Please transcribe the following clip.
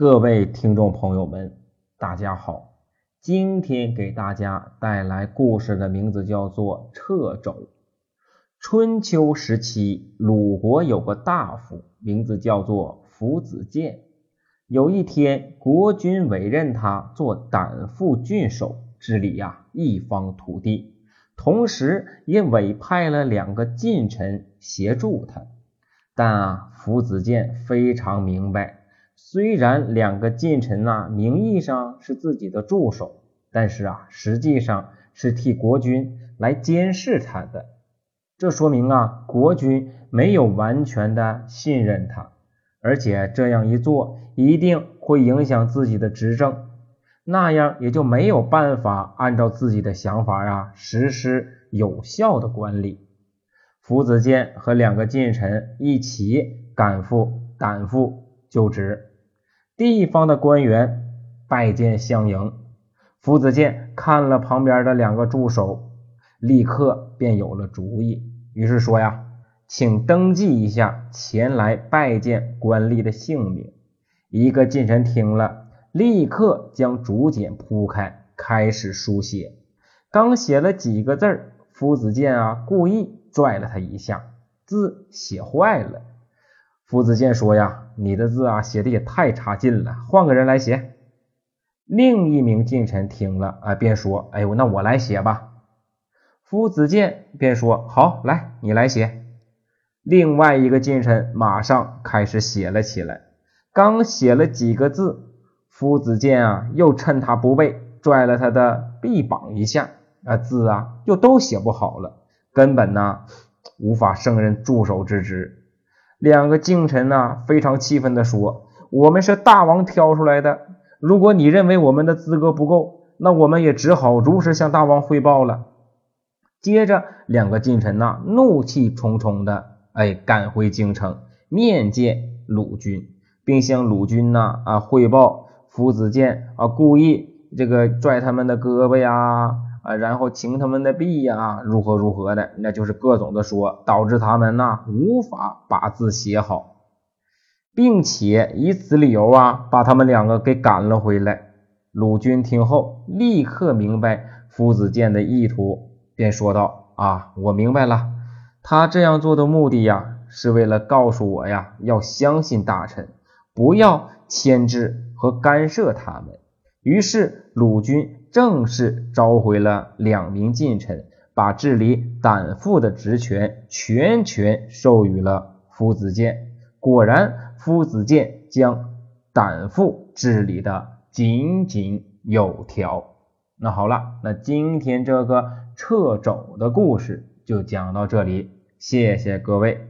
各位听众朋友们，大家好！今天给大家带来故事的名字叫做《掣肘》。春秋时期，鲁国有个大夫，名字叫做夫子建。有一天，国君委任他做胆父郡守，治理呀一方土地，同时也委派了两个近臣协助他。但啊，夫子建非常明白。虽然两个近臣呐，名义上是自己的助手，但是啊，实际上是替国君来监视他的。这说明啊，国君没有完全的信任他，而且这样一做一定会影响自己的执政，那样也就没有办法按照自己的想法啊实施有效的管理。夫子建和两个近臣一起赶赴赶赴就职。地方的官员拜见相迎，夫子健看了旁边的两个助手，立刻便有了主意。于是说呀：“请登记一下前来拜见官吏的姓名。”一个近臣听了，立刻将竹简铺开，开始书写。刚写了几个字夫子健啊故意拽了他一下，字写坏了。夫子建说呀。你的字啊，写的也太差劲了，换个人来写。另一名近臣听了啊，便说：“哎呦，那我来写吧。”夫子建便说：“好，来，你来写。”另外一个近臣马上开始写了起来。刚写了几个字，夫子建啊，又趁他不备，拽了他的臂膀一下，啊，字啊，又都写不好了，根本呢，无法胜任助手之职。两个近臣呢，非常气愤地说：“我们是大王挑出来的，如果你认为我们的资格不够，那我们也只好如实向大王汇报了。”接着，两个近臣呐，怒气冲冲的，哎，赶回京城面见鲁军，并向鲁军呐啊汇报夫子建啊故意这个拽他们的胳膊呀。啊，然后请他们的币呀，如何如何的，那就是各种的说，导致他们呐无法把字写好，并且以此理由啊，把他们两个给赶了回来。鲁军听后，立刻明白夫子建的意图，便说道：“啊，我明白了，他这样做的目的呀，是为了告诉我呀，要相信大臣，不要牵制和干涉他们。”于是鲁军。正式召回了两名近臣，把治理胆父的职权全权授予了夫子建。果然，夫子建将胆父治理的井井有条。那好了，那今天这个掣肘的故事就讲到这里，谢谢各位。